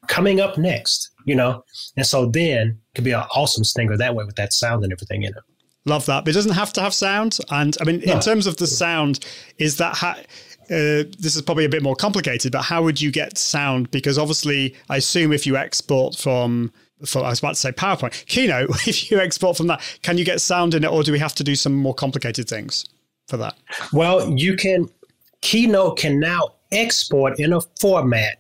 Coming up next, you know? And so then it could be an awesome stinger that way with that sound and everything in it. Love that. But it doesn't have to have sound. And I mean, no. in terms of the sound, is that ha- uh, this is probably a bit more complicated, but how would you get sound? Because obviously, I assume if you export from, from I was about to say PowerPoint, Keynote, if you export from that, can you get sound in it, or do we have to do some more complicated things for that? Well, you can. Keynote can now export in a format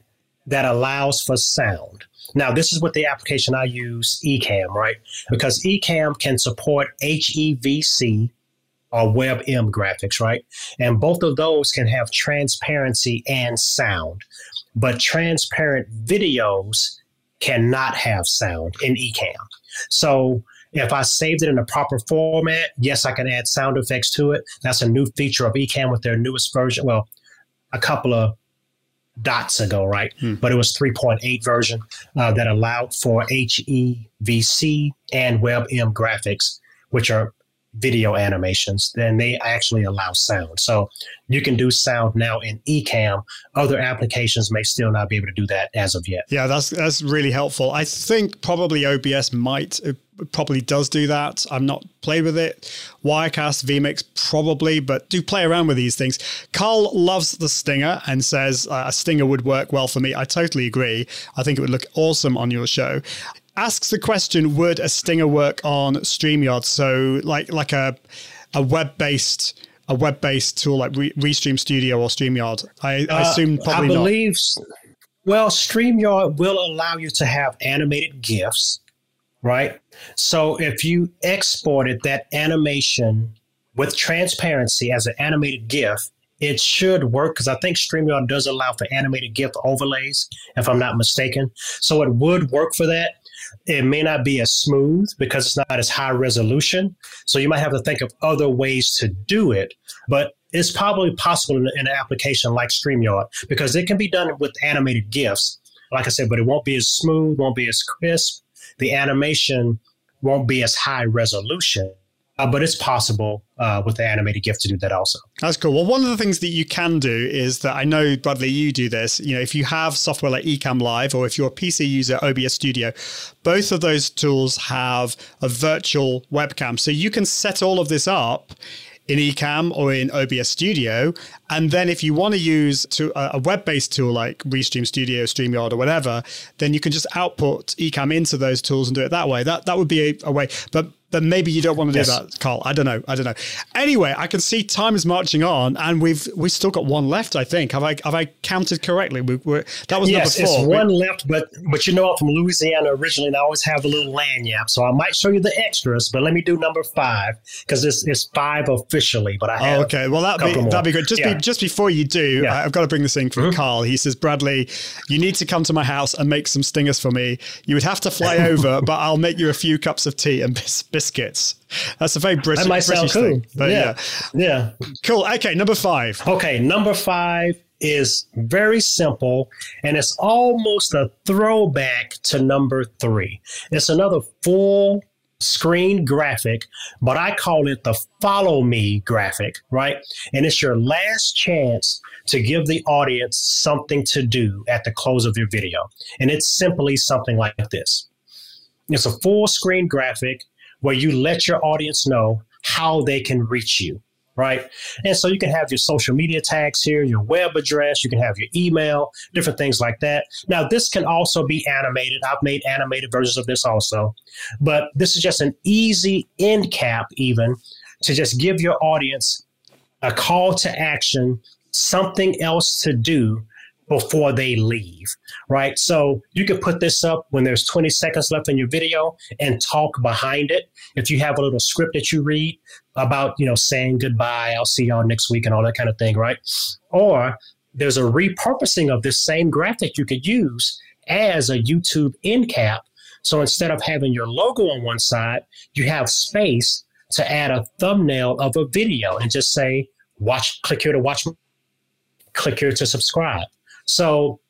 that allows for sound. Now, this is what the application I use, Ecamm, right? Because Ecamm can support HEVC or WebM graphics, right? And both of those can have transparency and sound. But transparent videos cannot have sound in Ecamm. So if I saved it in a proper format, yes, I can add sound effects to it. That's a new feature of Ecamm with their newest version. Well, a couple of dots ago, right? Hmm. But it was 3.8 version uh, that allowed for HEVC and WebM graphics, which are video animations. Then they actually allow sound. So you can do sound now in Ecamm. Other applications may still not be able to do that as of yet. Yeah, that's that's really helpful. I think probably OBS might probably does do that. I've not played with it. Wirecast, vMix, probably, but do play around with these things. Carl loves the Stinger and says uh, a Stinger would work well for me. I totally agree. I think it would look awesome on your show. Asks the question: Would a Stinger work on StreamYard? So, like, like a a web based a web based tool like Re- Restream Studio or StreamYard. I, I uh, assume probably I believe. Not. Well, StreamYard will allow you to have animated GIFs right? So if you exported that animation with transparency as an animated GIF, it should work because I think StreamYard does allow for animated GIF overlays, if I'm not mistaken. So it would work for that. It may not be as smooth because it's not as high resolution. So you might have to think of other ways to do it. But it's probably possible in, in an application like StreamYard because it can be done with animated GIFs. Like I said, but it won't be as smooth, won't be as crisp, the animation won't be as high resolution. Uh, but it's possible uh, with the animated GIF to do that also. That's cool. Well, one of the things that you can do is that I know, Bradley, you do this. You know, if you have software like Ecamm Live or if you're a PC user, OBS Studio, both of those tools have a virtual webcam. So you can set all of this up in Ecamm or in OBS Studio. And then if you want to use to a web-based tool like Restream Studio, StreamYard, or whatever, then you can just output Ecamm into those tools and do it that way. That that would be a, a way. But then maybe you don't want to Yes. do that, Carl. I don't know. I don't know. Anyway, I can see time is marching on, and we've we still got one left. I think. Have I have I counted correctly? We, that was yes, number four. it's We- one left, but but you know I'm from Louisiana originally, and I always have a little lagniappe, so I might show you the extras. But let me do number five because it's it's five officially, but I oh, have. Oh, okay. Well, that'd be more. that'd be good. Just Yeah. be, just before you do, Yeah. I- I've got to bring this in from mm-hmm. Carl. He says, Bradley, you need to come to my house and make some stingers for me. You would have to fly over, but I'll make you a few cups of tea and bis- biscuits. That's a very British. That might sound British cool. thing. But yeah. yeah, yeah. cool. Okay, number five. Okay, number five is very simple and it's almost a throwback to number three. It's another full screen graphic, but I call it the follow me graphic, right? And it's your last chance to give the audience something to do at the close of your video. And it's simply something like this it's a full screen graphic where you let your audience know how they can reach you right? And so you can have your social media tags here, your web address, you can have your email, different things like that. Now, this can also be animated. I've made animated versions of this also, but this is just an easy end cap, even to just give your audience a call to action, something else to do before they leave, right? So you can put this up when there's 20 seconds left in your video and talk behind it. If you have a little script that you read about, you know, saying goodbye, I'll see y'all next week and all that kind of thing, right? Or there's a repurposing of this same graphic you could use as a YouTube end cap. So instead of having your logo on one side, you have space to add a thumbnail of a video and just say, watch, click here to watch, click here to subscribe. So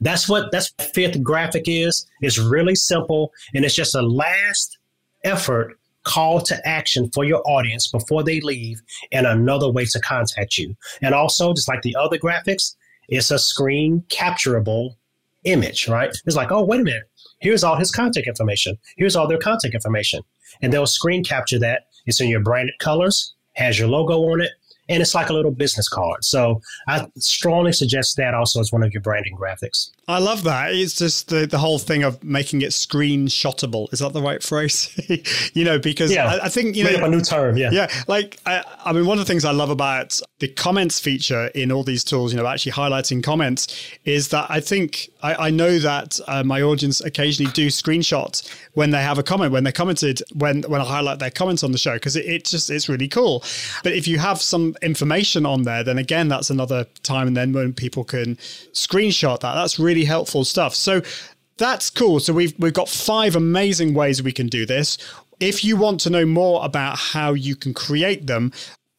that's what that's what fifth graphic is. It's really simple and it's just a last effort call to action for your audience before they leave and another way to contact you. And also, just like the other graphics, it's a screen capturable image, right? It's like, oh, wait a minute. Here's all his contact information. Here's all their contact information. And they'll screen capture that. It's in your branded colors, has your logo on it, and it's like a little business card. So I strongly suggest that also as one of your branding graphics. I love that. It's just the, the whole thing of making it screenshotable. Is that the right phrase? you know, because Yeah. I, I think you Made know a new term. Yeah. Yeah, like I, I mean, one of the things I love about the comments feature in all these tools, you know, actually highlighting comments, is that I think I, I know that uh, my audience occasionally do screenshots when they have a comment, when they commented, when when I highlight their comments on the show, because it, it just it's really cool. But if you have some information on there, then again, that's another time, and then when people can screenshot that, that's really helpful stuff. So that's cool. So we've we've got five amazing ways we can do this. If you want to know more about how you can create them,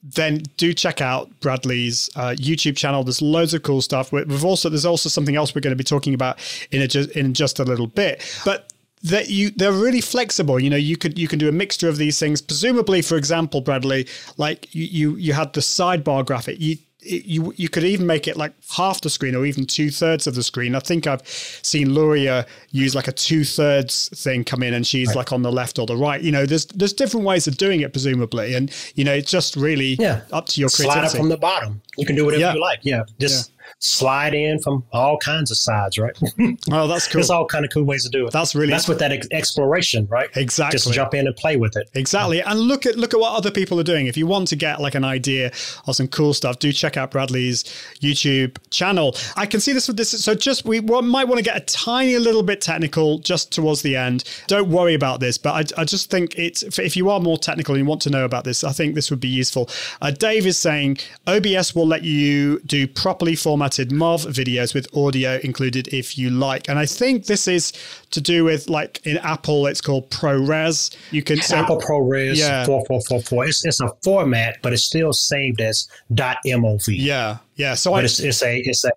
then do check out Bradley's uh, YouTube channel. There's loads of cool stuff. We- We've also there's also something else we're going to be talking about in a, ju- in just a little bit, but. That you they're really flexible. You know, you could you can do a mixture of these things. Presumably, for example, Bradley, like you you, you had the sidebar graphic. You it- you you could even make it like half the screen or even two thirds of the screen. I think I've seen Luria use like a two thirds thing come in, and she's like on the left or the right. You know, there's there's different ways of doing it, presumably, and you know, it's just really Yeah. up to your Slide up creativity. from the bottom. You can do whatever Yeah. you like. Yeah. Just slide in from all kinds of sides, right? oh, that's cool. There's all kind of cool ways to do it. That's really- that's what that ex- exploration, right? Exactly. Just jump in and play with it. Exactly. And look at look at what other people are doing. If you want to get like an idea of some cool stuff, do check out Bradley's YouTube channel. I can see this with this. So just we might want to get a tiny little bit technical just towards the end. Don't worry about this, but I, I just think it's if- if you are more technical and you want to know about this, I think this would be useful. Uh, Dave is saying OBS will let you do properly formatted MOV videos with audio included if you like. And I think this is to do with like in Apple, it's called ProRes. You can so- Apple ProRes Yeah. 4444. It's, it's a format, but it's still saved as .mov. Yeah, yeah. So I it's, it's a it's a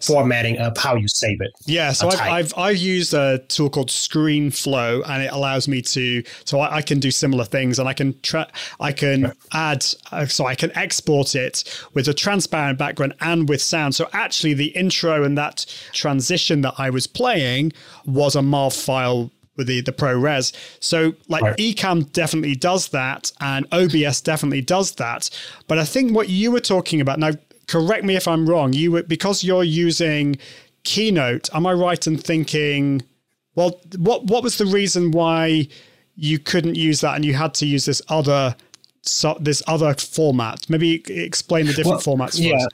formatting of how you save it. yeah, so I've. I've I've used a tool called ScreenFlow, and it allows me to so I, I can do similar things, and I can tra- I can add uh, so I can export it with a transparent background and with sound. So actually, the intro and that transition that I was playing was a MOV file with the, the ProRes. So like Right. Ecamm definitely does that and OBS definitely does that. But I think what you were talking about now, correct me if I'm wrong, you were because you're using Keynote, am I right in thinking well what what was the reason why you couldn't use that and you had to use this other so, this other format. Maybe explain the different Well, formats yeah. us.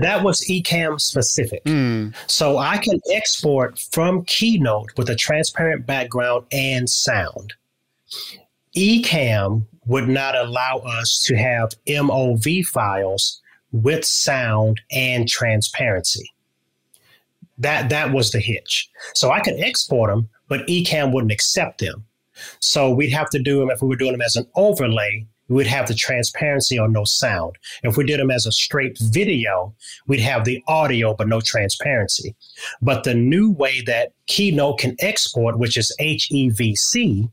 That was Ecamm specific. Hmm. So I can export from Keynote with a transparent background and sound. Ecamm would not allow us to have MOV files with sound and transparency. That that was the hitch. So I could export them, but Ecamm wouldn't accept them. So we'd have to do them if we were doing them as an overlay. We would have the transparency or no sound. If we did them as a straight video, we'd have the audio but no transparency. But the new way that Keynote can export, which is HEVC,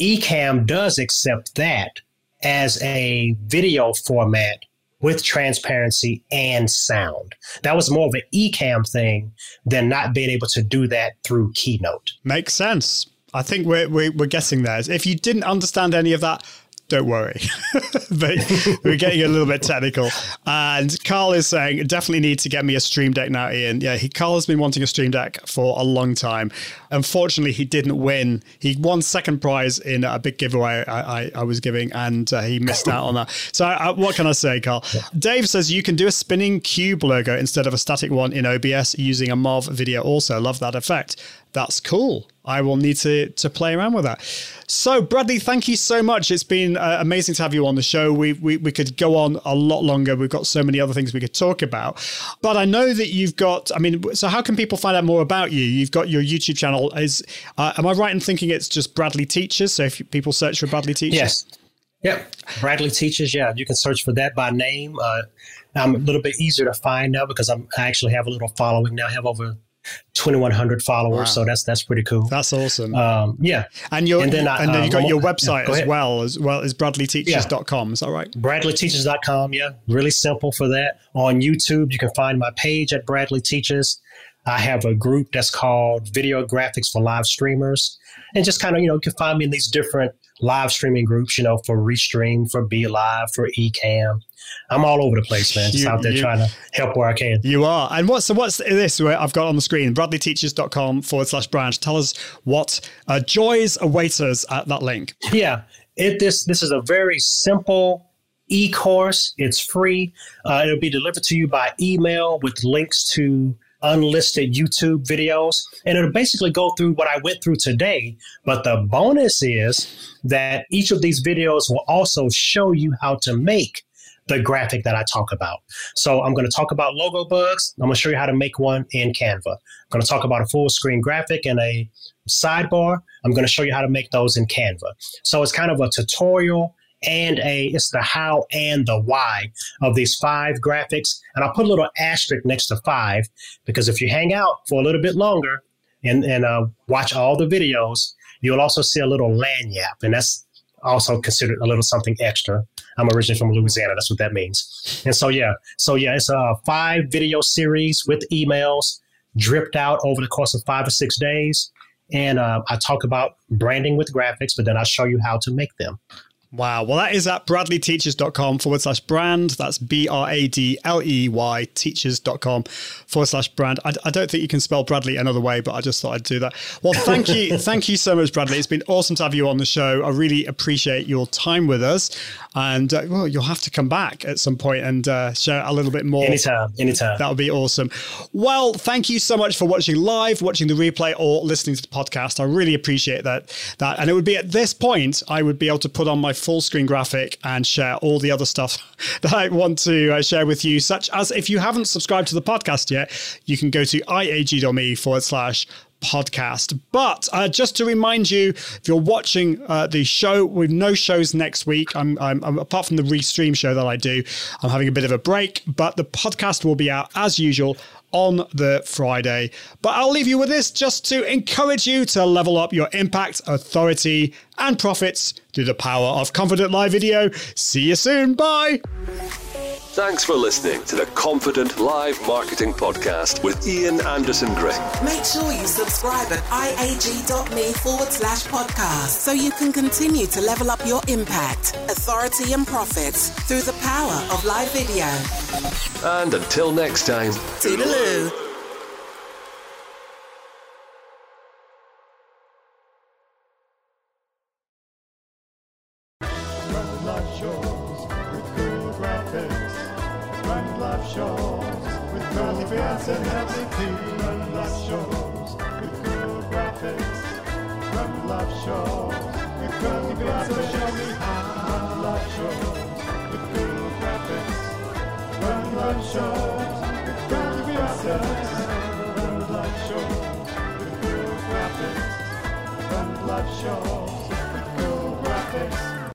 Ecamm does accept that as a video format with transparency and sound. That was more of an Ecamm thing than not being able to do that through Keynote. Makes sense. I think we're, we're, getting there. If you didn't understand any of that, don't worry. but we're getting a little bit technical. And Carl is saying, definitely need to get me a Stream Deck now, Ian. Yeah, he Carl has been wanting a Stream Deck for a long time. Unfortunately, he didn't win. He won second prize in a big giveaway I, I, I was giving, and uh, he missed out on that. So, uh, what can I say, Carl? Dave says you can do a spinning cube logo instead of a static one in OBS using a MOV video. Also, love that effect. That's cool. I will need to to play around with that. So, Bradley, thank you so much. It's been uh, amazing to have you on the show. We, we we could go on a lot longer. We've got so many other things we could talk about. But I know that you've got. I mean, so how can people find out more about you? You've got your YouTube channel. Is uh, am I right in thinking it's just Bradley Teaches? So if people search for Bradley Teaches, Yes. Yep. Bradley Teaches. Yeah, you can search for that by name. Uh, I'm a little bit easier to find now because I'm, I actually have a little following now. I have over 2,100 followers, Wow. so that's that's pretty cool. That's awesome. Um, yeah. and your and, and then I- then uh, you've got one your website yeah, go as well as well as bradleyteaches.com. Is that right? BradleyTeaches.com. Yeah, really simple for that. On YouTube, you can find my page at Bradley Teaches. I have a group that's called Video Graphics for Live Streamers. And just kind of, you know, you can find me in these different live streaming groups, you know, for Restream, for BeLive, for Ecamm. I'm all over the place, man. Just You- out there you- trying to help where I can. You are. And what's so what's this where I've got on the screen? Bradleyteaches.com forward slash branch. Tell us what uh, joys await us at that link. Yeah, it this this is a very simple e-course. It's free. Uh, it'll be delivered to you by email with links to unlisted YouTube videos, and it'll basically go through what I went through today. But the bonus is that each of these videos will also show you how to make the graphic that I talk about. So I'm going to talk about logo bugs. I'm going to show you how to make one in Canva. I'm going to talk about a full screen graphic and a sidebar. I'm going to show you how to make those in Canva. So it's kind of a tutorial and a it's the how and the why of these five graphics. And I'll put a little asterisk next to five because if you hang out for a little bit longer and and uh, watch all the videos, you'll also see a little lagniappe, and that's also considered a little something extra. I'm originally from Louisiana. That's what that means. And so yeah, so yeah, it's a five video series with emails dripped out over the course of five or six days. And uh, I talk about branding with graphics, but then I show you how to make them. Wow. Well, that is at bradleyteaches.com forward slash brand. That's B R A D L E Y teachers.com forward slash brand. I, I don't think you can spell Bradley another way, but I just thought I'd do that. Well, thank you. thank you so much, Bradley. It's been awesome to have you on the show. I really appreciate your time with us. And uh, well, you'll have to come back at some point and uh, share a little bit more. Anytime, anytime. That would be awesome. Well, thank you so much for watching live, watching the replay, or listening to the podcast. I really appreciate that. That, and it would be at this point I would be able to put on my full screen graphic and share all the other stuff that I want to uh, share with you. Such as if you haven't subscribed to the podcast yet, you can go to iag.me forward slash podcast. But uh, just to remind you, if you're watching uh, the show, with no shows next week, I'm, I'm, I'm apart from the restream show that I do, I'm having a bit of a break. But the podcast will be out as usual on the Friday. But I'll leave you with this just to encourage you to level up your impact, authority, and profits through the power of Confident Live Video. See you soon. Bye. Thanks for listening to the Confident Live Marketing Podcast with Ian Anderson Gray. Make sure you subscribe at iag.me forward slash podcast so you can continue to level up your impact, authority, and profits through the power of live video. And until next time, Toodaloo.